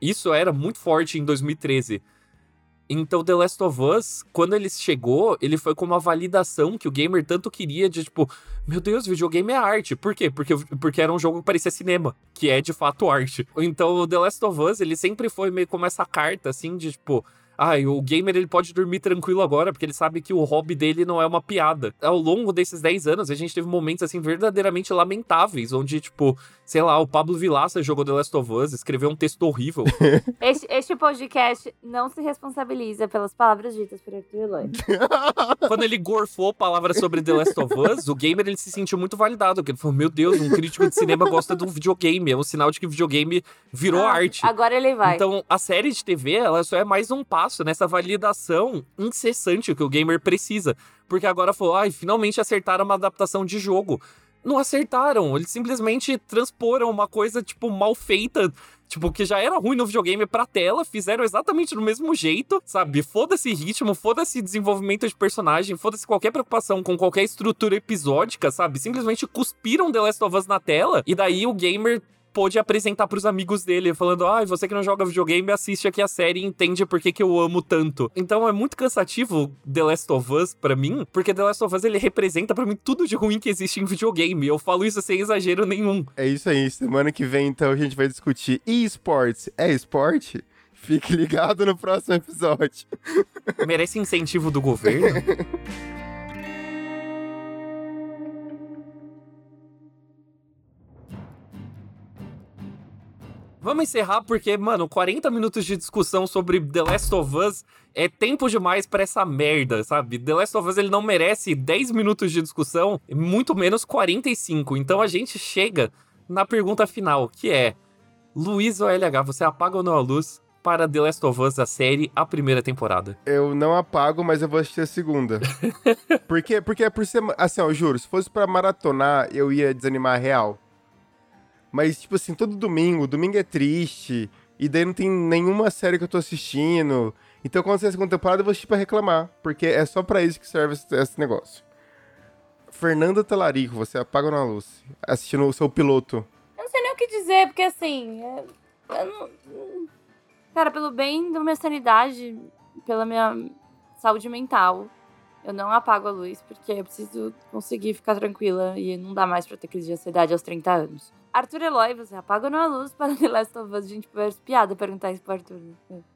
Isso era muito forte em 2013. Então, The Last of Us, quando ele chegou, ele foi com uma validação que o gamer tanto queria de tipo, meu Deus, videogame é arte. Por quê? Porque, porque era um jogo que parecia cinema, que é de fato arte. Então, The Last of Us, ele sempre foi meio como essa carta, assim, de tipo, ah, o gamer ele pode dormir tranquilo agora, porque ele sabe que o hobby dele não é uma piada. Ao longo desses 10 anos, a gente teve momentos, assim, verdadeiramente lamentáveis, onde, tipo, sei lá, o Pablo Vilaça jogou The Last of Us, escreveu um texto horrível. este, este podcast não se responsabiliza pelas palavras ditas por Arthur Eloy. Quando ele gorfou palavras sobre The Last of Us, o gamer ele se sentiu muito validado, porque ele falou, meu Deus, um crítico de cinema gosta de um videogame, é um sinal de que videogame virou Ah, arte. Agora ele vai. Então, a série de TV, ela só é mais um passo nessa validação incessante que o gamer precisa. Porque agora falou, ai, finalmente acertaram uma adaptação de jogo. Não acertaram, eles simplesmente transporam uma coisa, tipo, mal feita, tipo, que já era ruim no videogame pra tela, fizeram exatamente do mesmo jeito, sabe? Foda-se ritmo, foda-se desenvolvimento de personagem, foda-se qualquer preocupação com qualquer estrutura episódica, sabe? Simplesmente cuspiram The Last of Us na tela, e daí o gamer pôde apresentar pros amigos dele, falando: ah, você que não joga videogame, assiste aqui a série e entende por que, que eu amo tanto. Então é muito cansativo The Last of Us pra mim, porque The Last of Us ele representa pra mim tudo de ruim que existe em videogame. Eu falo isso sem exagero nenhum. É isso aí. Semana que vem, então, a gente vai discutir esportes. É esporte? Fique ligado no próximo episódio. Merece incentivo do governo? Vamos encerrar porque, mano, 40 minutos de discussão sobre The Last of Us é tempo demais pra essa merda, sabe? The Last of Us ele não merece 10 minutos de discussão, muito menos 45. Então a gente chega na pergunta final, que é: Luiz ou LH, você apaga ou não a luz para The Last of Us, a série, a primeira temporada? Eu não apago, mas eu vou assistir a segunda. por quê? Porque é por ser. Assim, ó, eu juro, se fosse pra maratonar, eu ia desanimar real. Mas, tipo assim, todo domingo, domingo é triste, e daí não tem nenhuma série que eu tô assistindo. Então, quando sair a segunda temporada, eu vou assistir pra reclamar, porque é só pra isso que serve esse, esse negócio. Fernanda Talarico, você apaga na luz, assistindo o seu piloto. Eu não sei nem o que dizer, porque assim. é- não- Cara, pelo bem da minha sanidade, pela minha saúde mental, Eu não apago a luz porque eu preciso conseguir ficar tranquila e não dá mais pra ter crise de ansiedade aos 30 anos. Arthur Eloy, você apaga ou não a luz para The Last of Us? Gente parece piada perguntar isso pro Arthur.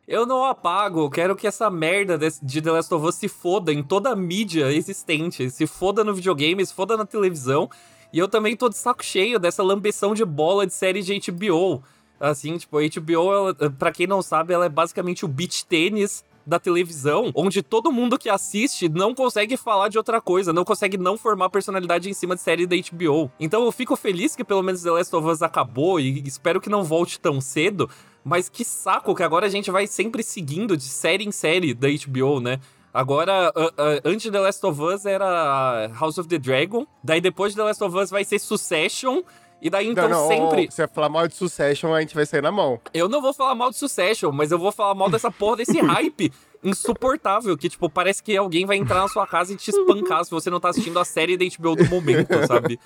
Eu não apago, quero que essa merda de The Last of Us se foda em toda a mídia existente. Se foda no videogame, se foda na televisão. E eu também tô de saco cheio dessa lambeção de bola de série de HBO. Assim, tipo, a HBO, ela, pra quem não sabe, ela é basicamente o beach tênis da televisão, onde todo mundo que assiste não consegue falar de outra coisa, não consegue não formar personalidade em cima de série da HBO. Então eu fico feliz que pelo menos The Last of Us acabou e espero que não volte tão cedo, mas que saco que agora a gente vai sempre seguindo de série em série da HBO, né? Agora, a- a- antes de The Last of Us era House of the Dragon, daí depois de The Last of Us vai ser Succession, e daí então não, não, sempre. se eu falar mal de Succession, a gente vai sair na mão. Eu não vou falar mal de Succession, mas eu vou falar mal dessa porra desse hype insuportável. Que, tipo, parece que alguém vai entrar na sua casa e te espancar se você não tá assistindo a série da HBO do momento, sabe?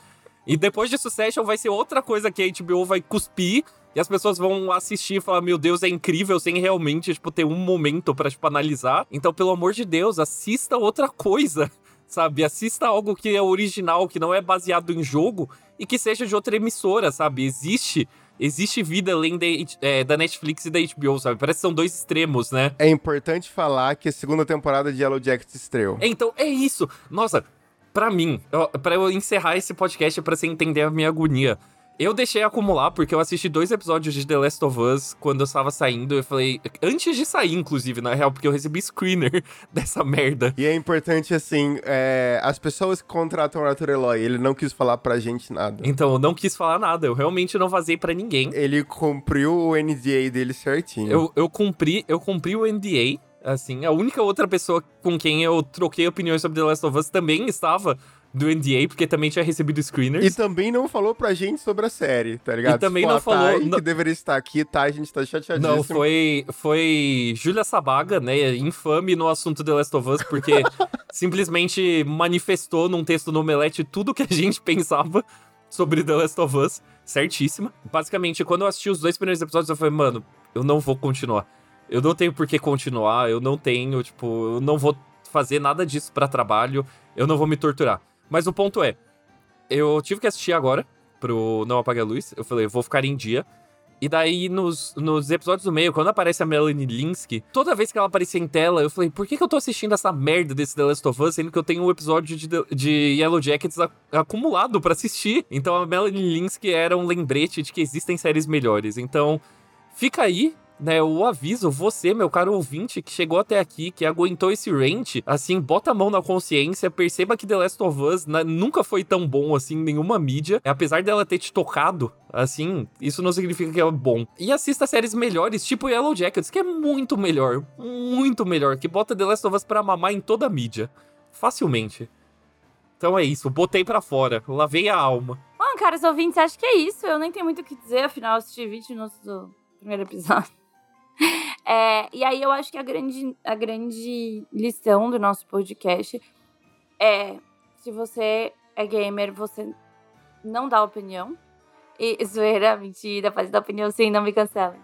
E depois de Succession vai ser outra coisa que a HBO vai cuspir e as pessoas vão assistir e falar: Meu Deus, é incrível, sem realmente, tipo, ter um momento pra, tipo, analisar. Então, pelo amor de Deus, assista outra coisa. Sabe, assista algo que é original, que não é baseado em jogo e que seja de outra emissora, sabe? Existe existe vida além da, é, da Netflix e da HBO, sabe? Parece que são dois extremos, né? É importante falar que a segunda temporada de Yellow Jackets estreou. Então, é isso. Nossa, pra mim, ó, pra eu encerrar esse podcast, pra você entender a minha agonia. Eu deixei acumular porque eu assisti dois episódios de The Last of Us quando eu estava saindo. Eu falei, antes de sair, inclusive, na real, porque eu recebi screener dessa merda. E é importante, assim, é, as pessoas que contratam o Arthur Eloy, ele não quis falar pra gente nada. Então, eu não quis falar nada. Eu realmente não vazei pra ninguém. Ele cumpriu o NDA dele certinho. Eu, eu cumpri, eu cumpri o NDA. Assim, a única outra pessoa com quem eu troquei opiniões sobre The Last of Us também estava do NDA, porque também tinha recebido screeners. E também não falou pra gente sobre a série, tá ligado? E também Tipo, não a falou- Thay, não- que deveria estar aqui, tá? A gente tá chateadíssimo. Não, foi, foi Júlia Sabaga, né? Infame no assunto The Last of Us, porque simplesmente manifestou num texto no Omelete tudo que a gente pensava sobre The Last of Us. Certíssima. Basicamente, quando eu assisti os dois primeiros episódios, eu falei, mano, eu não vou continuar. Eu não tenho por que continuar, eu não tenho, tipo, eu não vou fazer nada disso pra trabalho, eu não vou me torturar. Mas o ponto é, eu tive que assistir agora pro Não Apague a Luz. Eu falei, vou ficar em dia. E daí, nos, nos episódios do meio, quando aparece a Melanie Linsky, toda vez que ela aparecia em tela, eu falei, por que, que eu tô assistindo essa merda desse The Last of Us, sendo que eu tenho um episódio de, de Yellow Jackets a- acumulado pra assistir? Então a Melanie Linsky era um lembrete de que existem séries melhores. Então, fica aí. Né, o aviso, você, meu caro ouvinte, que chegou até aqui, que aguentou esse rant, assim, bota a mão na consciência, perceba que The Last of Us na- nunca foi tão bom assim em nenhuma mídia. Apesar dela ter te tocado, assim, isso não significa que é bom. E assista séries melhores, tipo Yellow Jackets, que é muito melhor, muito melhor, que bota The Last of Us pra mamar em toda a mídia. Facilmente. Então é isso, botei pra fora, lavei a alma. Bom, caros ouvintes, acho que é isso. Eu nem tenho muito o que dizer, afinal, eu assisti 20 minutos do primeiro episódio. É, e aí eu acho que a grande, a grande lição do nosso podcast é: se você é gamer, você não dá opinião. E zoeira, mentira, pode dar opinião sim, não me cancelem.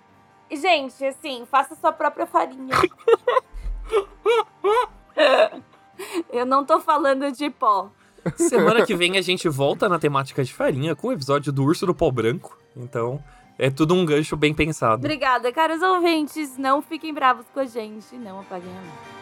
E, gente, assim, faça sua própria farinha. eu não tô falando de pó. Semana que vem a gente volta na temática de farinha com o episódio do Urso do Pó Branco. Então, é tudo um gancho bem pensado. Obrigada, caros ouvintes. Não fiquem bravos com a gente. Não apaguem a luz.